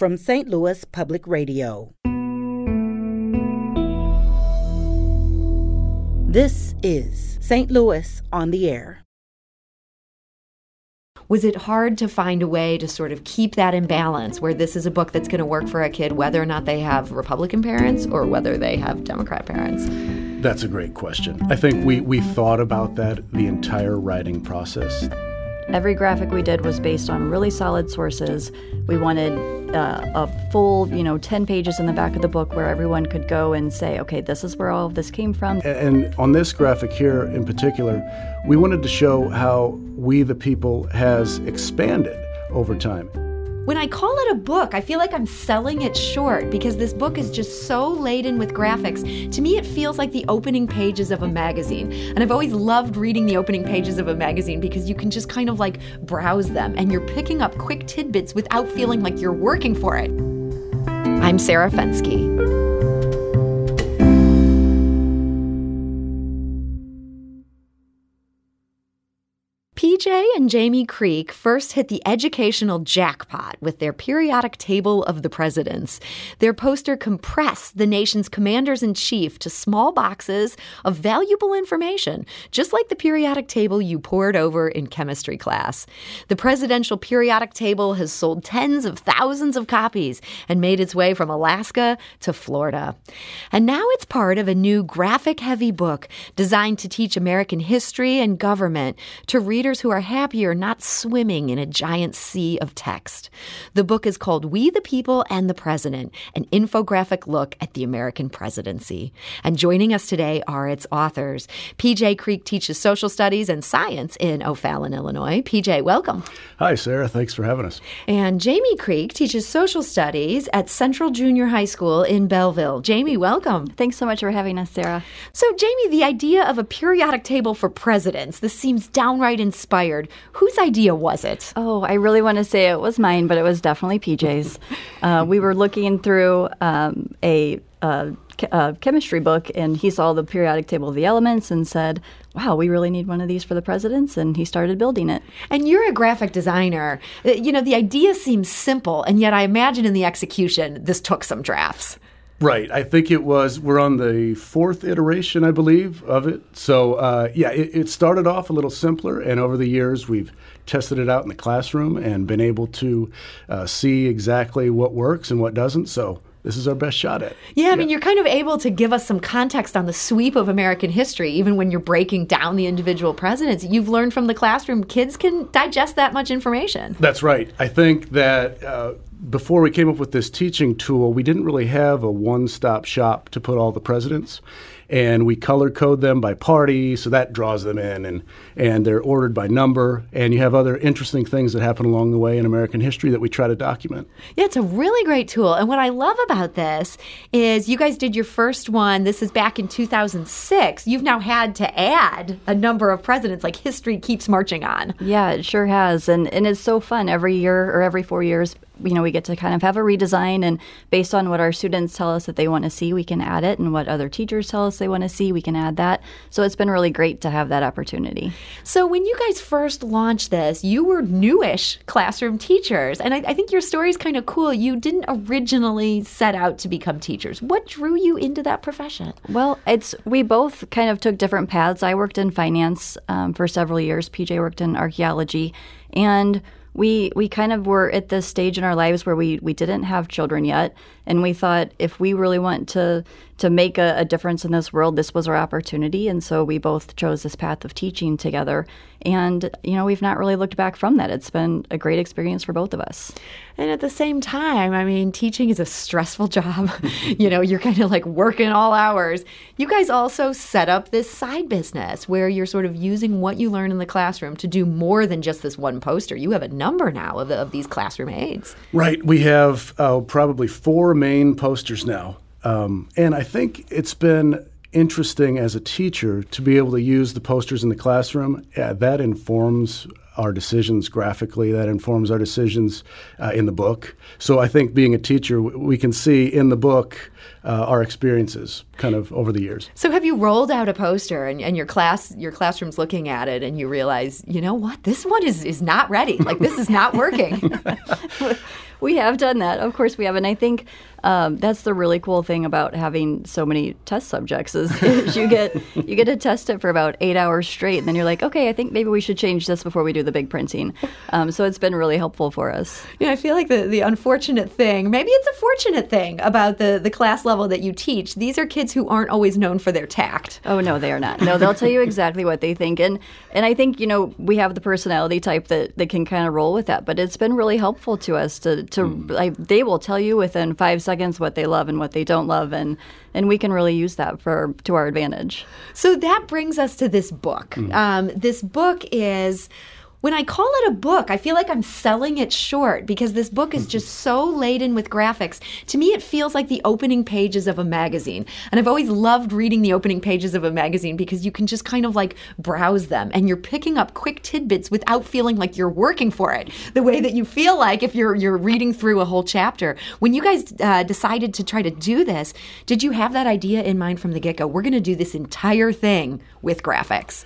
from St. Louis Public Radio. This is St. Louis on the Air. Was it hard to find a way to sort of keep that in balance where this is a book that's going to work for a kid whether or not they have Republican parents or whether they have Democrat parents? That's a great question. I think we, we thought about that the entire writing process. Every graphic we did was based on really solid sources. We wanted uh, a full, you know, 10 pages in the back of the book where everyone could go and say, okay, this is where all of this came from. And on this graphic here in particular, we wanted to show how We the People has expanded over time. When I call it a book, I feel like I'm selling it short because this book is just so laden with graphics. To me, it feels like the opening pages of a magazine. And I've always loved reading the opening pages of a magazine because you can just kind of like browse them and you're picking up quick tidbits without feeling like you're working for it. I'm Sarah Fenske. PJ and Jamie Creek first hit the educational jackpot with their periodic table of the presidents. Their poster compressed the nation's commanders in chief to small boxes of valuable information, just like the periodic table you poured over in chemistry class. The presidential periodic table has sold tens of thousands of copies and made its way from Alaska to Florida. And now it's part of a new graphic heavy book designed to teach American history and government to readers readers who are happier not swimming in a giant sea of text. The book is called We the People and the President, an infographic look at the American presidency. And joining us today are its authors. PJ Creek teaches social studies and science in O'Fallon, Illinois. PJ, welcome. Hi, Sarah. Thanks for having us. And Jamie Creek teaches social studies at Central Junior High School in Belleville. Jamie, welcome. Thanks so much for having us, Sarah. So, Jamie, the idea of a periodic table for presidents, this seems downright insane inspired. Whose idea was it? Oh, I really want to say it was mine, but it was definitely PJ's. uh, we were looking through um, a, chemistry book, and he saw the periodic table of the elements and said, wow, we really need one of these for the presidents. And he started building it. And you're a graphic designer. Uh, you know, the idea seems simple, and yet I imagine in the execution, this took some drafts. Right. I think it was, we're on the fourth iteration, I believe, of it. So, uh, yeah, it, it, started off a little simpler, and over the years, we've tested it out in the classroom and been able to uh, see exactly what works and what doesn't. So, this is our best shot at it. Yeah, I yeah. mean, you're kind of able to give us some context on the sweep of American history, even when you're breaking down the individual presidents. You've learned from the classroom, kids can digest that much information. That's right. I think that uh, before we came up with this teaching tool, we didn't really have a one stop shop to put all the presidents and we color code them by party, so that draws them in, and and they're ordered by number. And you have other interesting things that happen along the way in American history that we try to document. Yeah, it's a really great tool. And what I love about this is you guys did your first one. This is back in 2006. You've now had to add a number of presidents. Like history keeps marching on. Yeah, it sure has, and and it's so fun every year or every four years you know we get to kind of have a redesign and based on what our students tell us that they want to see we can add it and what other teachers tell us they want to see we can add that. So it's been really great to have that opportunity. So when you guys first launched this you were newish classroom teachers and i, I think your story is kind of cool. You didn't originally set out to become teachers. What drew you into that profession? Well it's we both kind of took different paths. I worked in finance um, for several years. Pj worked in archaeology. And we we kind of were at this stage in our lives where we we didn't have children yet and we thought if we really want to to make a, a, difference in this world this was our opportunity. And so we both chose this path of teaching together. And you know we've not really looked back from that. It's been a great experience for both of us. And at the same time i mean teaching is a stressful job. You know you're kind of like working all hours. You guys also set up this side business where you're sort of using what you learn in the classroom to do more than just this one poster. You have a number now of, of these classroom aids. Right. We have uh, probably four main posters now. Um, and I think it's been interesting as a teacher to be able to use the posters in the classroom. Uh, that informs our decisions graphically, that informs our decisions uh, in the book. So I think being a teacher, we can see in the book uh, our experiences kind of over the years. So have you rolled out a poster and, and your class your classroom's looking at it and you realize, you know what, this one is, is not ready. Like this is not working. we have done that. Of course, we have, and I think um, that's the really cool thing about having so many test subjects is, is you get you get to test it for about eight hours straight, and then you're like, okay, I think maybe we should change this before we do the big printing. Um, so it's been really helpful for us. Yeah, I feel like the the unfortunate thing, maybe it's a fortunate thing about the the class level that you teach. These are kids who aren't always known for their tact. Oh no, they are not. No, they'll tell you exactly what they think, and and I think you know we have the personality type that that can kind of roll with that. But it's been really helpful to us to to mm. like, they will tell you within five seconds what they love and what they don't love, and and we can really use that for to our advantage. So that brings us to this book. Mm. Um, this book is when I call it a book, I feel like I'm selling it short because this book is just so laden with graphics. To me, it feels like the opening pages of a magazine. And I've always loved reading the opening pages of a magazine because you can just kind of like browse them and you're picking up quick tidbits without feeling like you're working for it the way that you feel like if you're, you're reading through a whole chapter. When you guys uh, decided to try to do this, did you have that idea in mind from the get go? We're going to do this entire thing with graphics.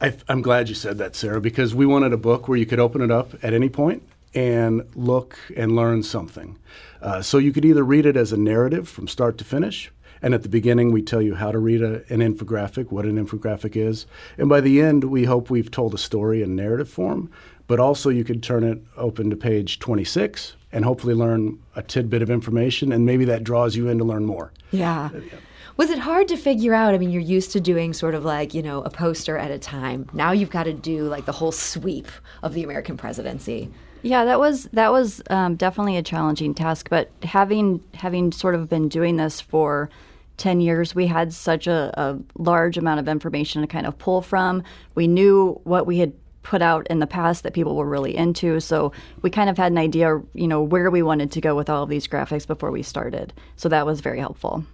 I, am glad you said that, Sarah, because we wanted a book where you could open it up at any point and look and learn something. Uh, so you could either read it as a narrative from start to finish, and at the beginning, we tell you how to read a, an infographic, what an infographic is. And by the end, we hope we've told a story in narrative form. But also, you could turn it open to page 26 and hopefully learn a tidbit of information, and maybe that draws you in to learn more. Yeah. Uh, yeah. Was it hard to figure out? I mean, you're used to doing sort of like, you know, a poster at a time. Now you've got to do like the whole sweep of the American presidency. Yeah, that was that was um, definitely a challenging task. But having having sort of been doing this for 10 years, we had such a, a, large amount of information to kind of pull from. We knew what we had put out in the past that people were really into. So we kind of had an idea, you know, where we wanted to go with all of these graphics before we started. So that was very helpful.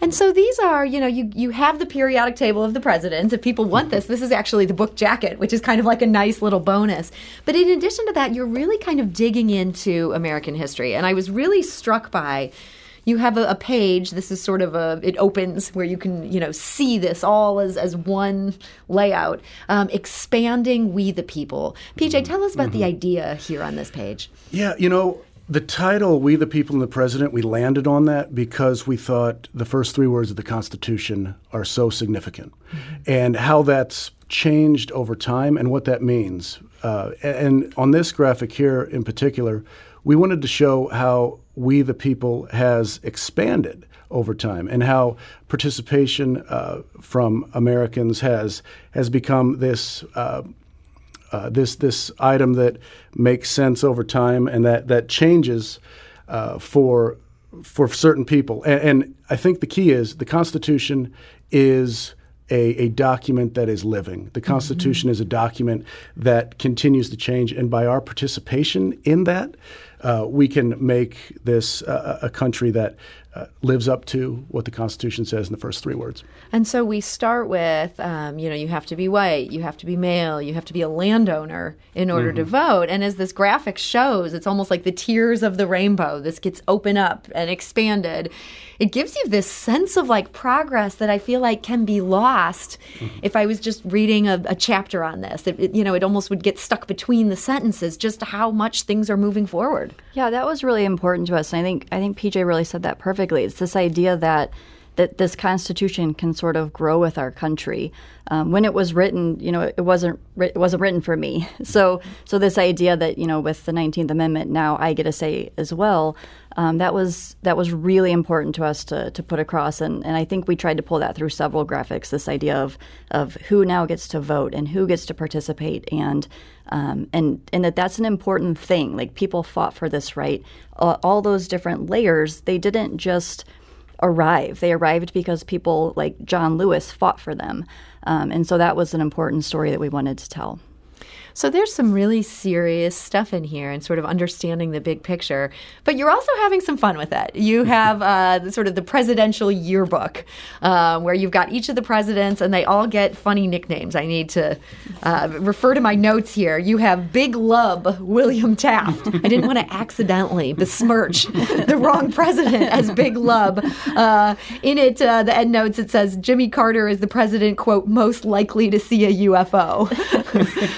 And so these are, you know, you, you have the periodic table of the presidents. If people want this, this is actually the book jacket, which is kind of like a nice little bonus. But in addition to that, you're really kind of digging into American history. And I was really struck by you have a, a, page this is sort of a it opens where you can you know see this all as as one layout um, expanding we the people pj tell us about mm-hmm. the idea here on this page yeah you know the title, We the People and the President, we landed on that because we thought the first three words of the Constitution are so significant mm-hmm. and how that's changed over time and what that means. Uh, and on this graphic here in particular, we wanted to show how We the People has expanded over time and how participation uh, from Americans has, has become this. Uh, uh, this this item that makes sense over time and that that changes uh, for for certain people. And, and, I think the key is the Constitution is a, a document that is living. The Constitution mm-hmm. is a document that continues to change, and by our participation in that, uh, we can make this uh, a country that uh, lives up to what the Constitution says in the first three words. And so we start with, um, you know, you have to be white, you have to be male, you have to be a landowner in order mm-hmm. to vote. And as this graphic shows, it's almost like the tiers of the rainbow. This gets opened up and expanded. It gives you this sense of like progress that I feel like can be lost mm-hmm. if I was just reading a, a chapter on this. It, it, you know, it almost would get stuck between the sentences, just how much things are moving forward. Yeah, that was really important to us. And I think I think PJ really said that perfectly. It's this idea that that this Constitution can sort of grow with our country. Um, when it was written, you know, it wasn't it wasn't written for me. So so this idea that you know with the Nineteenth Amendment now I get a say as well. Um, that was that was really important to us to, to put across, and, and I think we tried to pull that through several graphics. This idea of of who now gets to vote and who gets to participate, and um, and and that that's an important thing. Like people fought for this right. All those different layers, they didn't just arrive. They arrived because people like John Lewis fought for them. Um, and so that was an important story that we wanted to tell. So there's some really serious stuff in here and sort of understanding the big picture. But you're also having some fun with it. You have uh, the, sort of the presidential yearbook uh, where you've got each of the presidents and they all get funny nicknames. I need to uh, refer to my notes here. You have Big Lub William Taft. I didn't want to accidentally besmirch the wrong president as Big Lub. Uh, in it, uh, the end notes, it says Jimmy Carter is the president, quote, most likely to see a UFO.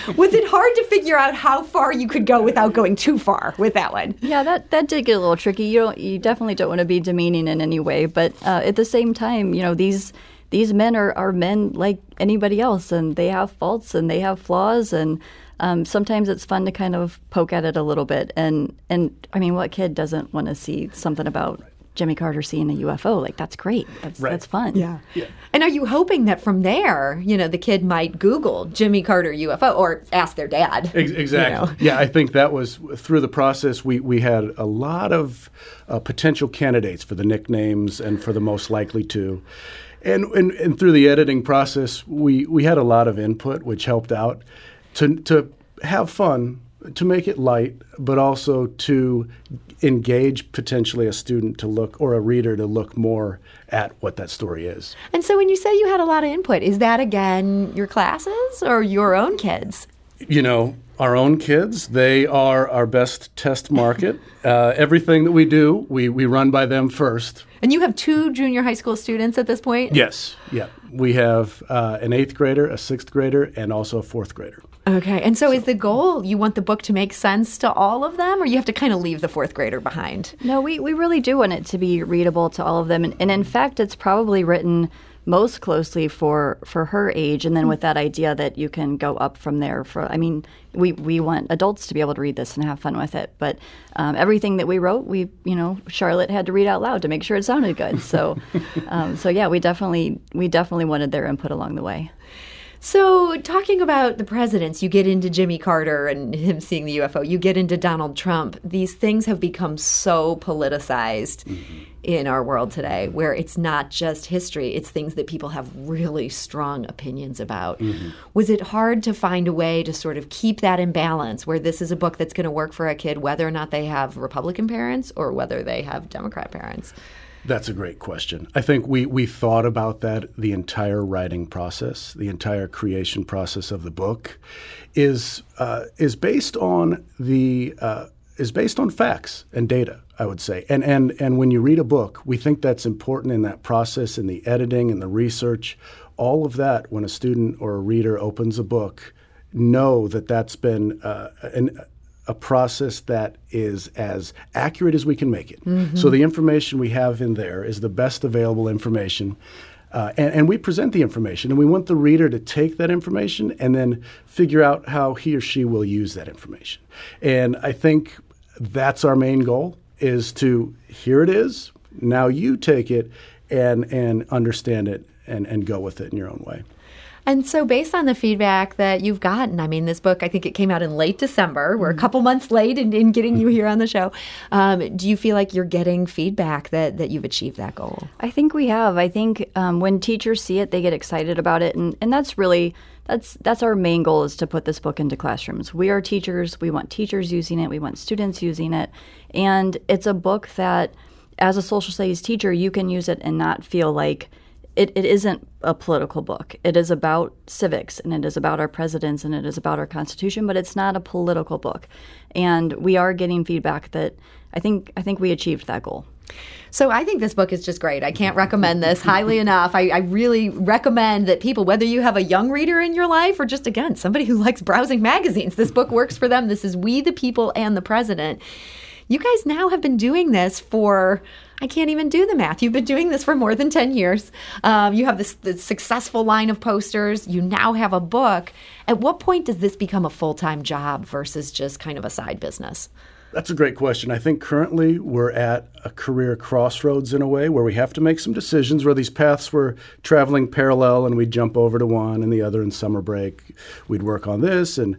Was it hard to figure out how far you could go without going too far with that one. Yeah, that that did get a little tricky. You don't you definitely don't want to be demeaning in any way, but uh, at the same time, you know these these men are, are men like anybody else, and they have faults and they have flaws, and um, sometimes it's fun to kind of poke at it a little bit. And and I mean, what kid doesn't want to see something about Jimmy Carter seeing a UFO. Like that's great. That's Right. that's fun. Yeah. And are you hoping that from there, you know, the kid might Google Jimmy Carter UFO or ask their dad? Ex- Exactly. know? Yeah, I think that was through the process. We we had a lot of uh, potential candidates for the nicknames and for the most likely to, and, and and through the editing process, we we had a lot of input, which helped out to to have fun, to make it light, but also to engage potentially a student to look or a reader to look more at what that story is. And so when you say you had a lot of input, is that again your classes or your own kids? you know, our own kids, they are our best test market. Uh, everything that we do, we, we run by them first. And you have two junior high school students at this point? Yes, yeah. We have uh, an eighth grader, a sixth grader, and also a fourth grader. Okay. And so is the goal you want the book to make sense to all of them or you have to kind of leave the fourth grader behind? No, we, we really do want it to be readable to all of them. And, and in fact, it's probably written most closely for, for her age. And then with that idea that you can go up from there. For I mean, we, we want adults to be able to read this and have fun with it. But um, everything that we wrote, we, you know, Charlotte had to read out loud to make sure it sounded good. So, um, so yeah, we definitely, we definitely wanted their input along the way. So, talking about the presidents, you get into Jimmy Carter and him seeing the UFO, you get into Donald Trump. These things have become so politicized mm-hmm. in our world today, where it's not just history, it's things that people have really strong opinions about. Mm-hmm. Was it hard to find a way to sort of keep that in balance, where this is a book that's going to work for a kid, whether or not they have Republican parents or whether they have Democrat parents? That's a great question. I think we, we thought about that the entire writing process, the entire creation process of the book, is uh, is based on the uh, is based on facts and data. I would say, and and and when you read a book, we think that's important in that process, in the editing and the research, all of that. When a student or a reader opens a book, know that that's been uh, an a process that is as accurate as we can make it. So the information we have in there is the best available information. Uh, and, and we present the information, and we want the reader to take that information and then figure out how he or she will use that information. And I think that's our main goal: is to here it is. Now you take it and and understand it and, and go with it in your own way. And so, based on the feedback that you've gotten, I mean, this book, I think it came out in late December. We're a couple months late in, in getting you here on the show. Um, do you feel like you're getting feedback that, that you've achieved that goal? I think we have. I think um, when teachers see it, they get excited about it, and, and that's really that's that's our main goal is to put this book into classrooms. We are teachers. We want teachers using it. We want students using it, and it's a book that, as a social studies teacher, you can use it and not feel like it, it isn't a political book. It is about civics and it is about our presidents and it is about our constitution, but it's not a political book. And we are getting feedback that I think I think we achieved that goal. So I think this book is just great. I can't recommend this highly enough. I, I really recommend that people, whether you have a young reader in your life or just, again, somebody who likes browsing magazines, this book works for them. This is We the People and the President. You guys now have been doing this for, I can't even do the math. You've been doing this for more than 10 years. Um, you have this, this successful line of posters. You now have a book. At what point does this become a full time job versus just kind of a side business? That's a great question. I think currently we're at a career crossroads in a way where we have to make some decisions where these paths were traveling parallel and we'd jump over to one and the other in summer break. We'd work on this and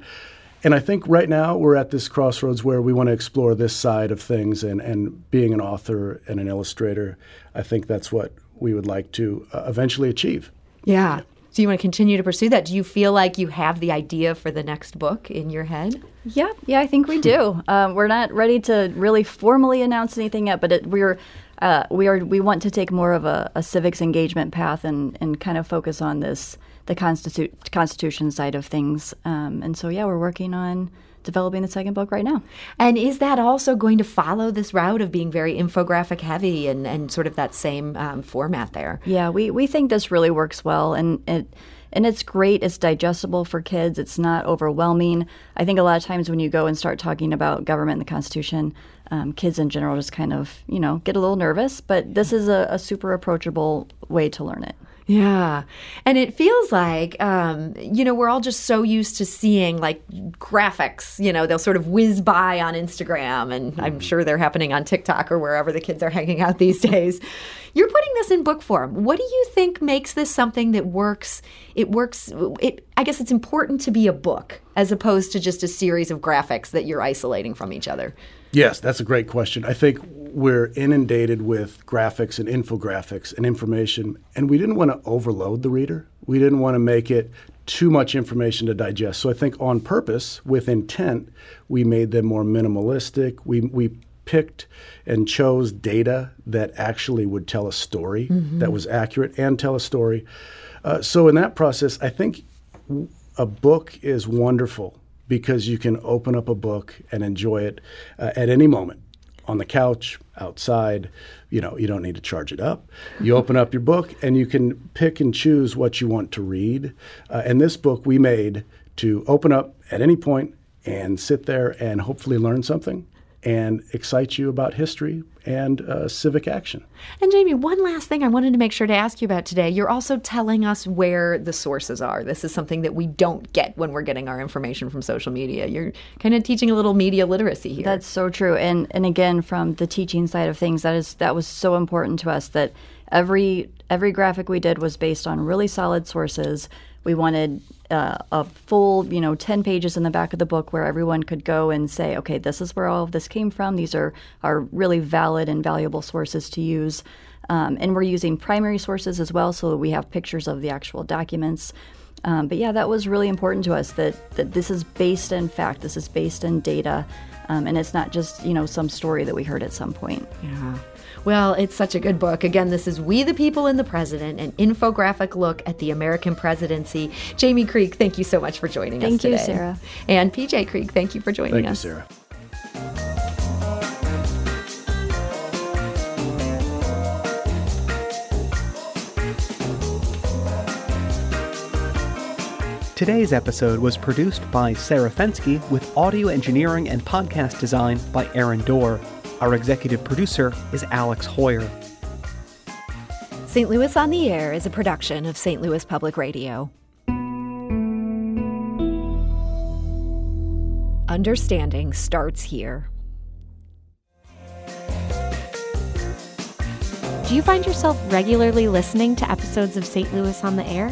and I think right now we're at this crossroads where we want to explore this side of things and, and being an author and an illustrator, I think that's what we would like to uh, eventually achieve. Yeah. Do you want to continue to pursue that? Do you feel like you have the idea for the next book in your head? Yeah, yeah, I think we do. Um, we're not ready to really formally announce anything yet, but it, we're uh, we are we want to take more of a, a civics engagement path and and kind of focus on this the constitu- constitution side of things. Um, and so yeah, we're working on developing the second book right now. And is that also going to follow this route of being very infographic heavy and, and sort of that same um, format there? Yeah, we, we think this really works well, and it and it's great. It's digestible for kids. It's not overwhelming. I think a lot of times when you go and start talking about government and the Constitution, um, kids in general just kind of you know get a little nervous. But this is a, a super approachable way to learn it. Yeah. And it feels like, um, you know, we're all just so used to seeing like graphics, you know, they'll sort of whiz by on Instagram, and mm-hmm. I'm sure they're happening on TikTok or wherever the kids are hanging out these days. You're putting this in book form. What do you think makes this something that works? It works, it, I guess it's important to be a book as opposed to just a series of graphics that you're isolating from each other. Yes, that's a great question. I think we're inundated with graphics and infographics and information, and we didn't want to overload the reader. We didn't want to make it too much information to digest. So I think on purpose, with intent, we made them more minimalistic. We, we picked and chose data that actually would tell a story mm-hmm. that was accurate and tell a story. Uh, so in that process, I think a book is wonderful because you can open up a book and enjoy it uh, at any moment on the couch, outside. You know, you don't need to charge it up. You open up your book and you can pick and choose what you want to read. Uh, and this book we made to open up at any point and sit there and hopefully learn something and excite you about history and uh, civic action. And Jamie, one last thing I wanted to make sure to ask you about today. You're also telling us where the sources are. This is something that we don't get when we're getting our information from social media. You're kind of teaching a little media literacy here. That's so true. And and again, from the teaching side of things, that is that was so important to us that every every graphic we did was based on really solid sources we wanted uh, a full, you know, 10 pages in the back of the book where everyone could go and say, okay, this is where all of this came from. These are, are really valid and valuable sources to use. Um, and we're using primary sources as well, so we have pictures of the actual documents. Um, but yeah, that was really important to us that, that this is based in fact, this is based in data, um, and it's not just, you know, some story that we heard at some point. Yeah. Well, it's such a good book. Again, this is We the People and the President, an infographic look at the American presidency. Jamie Creek, thank you so much for joining thank us. Thank you, Sarah. And PJ Creek, thank you for joining thank us. Thank you, Sarah. Today's episode was produced by Sarah Fenske with audio engineering and podcast design by Aaron Doerr. Our executive producer is Alex Heuer. St. Louis on the Air is a production of St. Louis Public Radio. Understanding starts here. Do you find yourself regularly listening to episodes of St. Louis on the Air?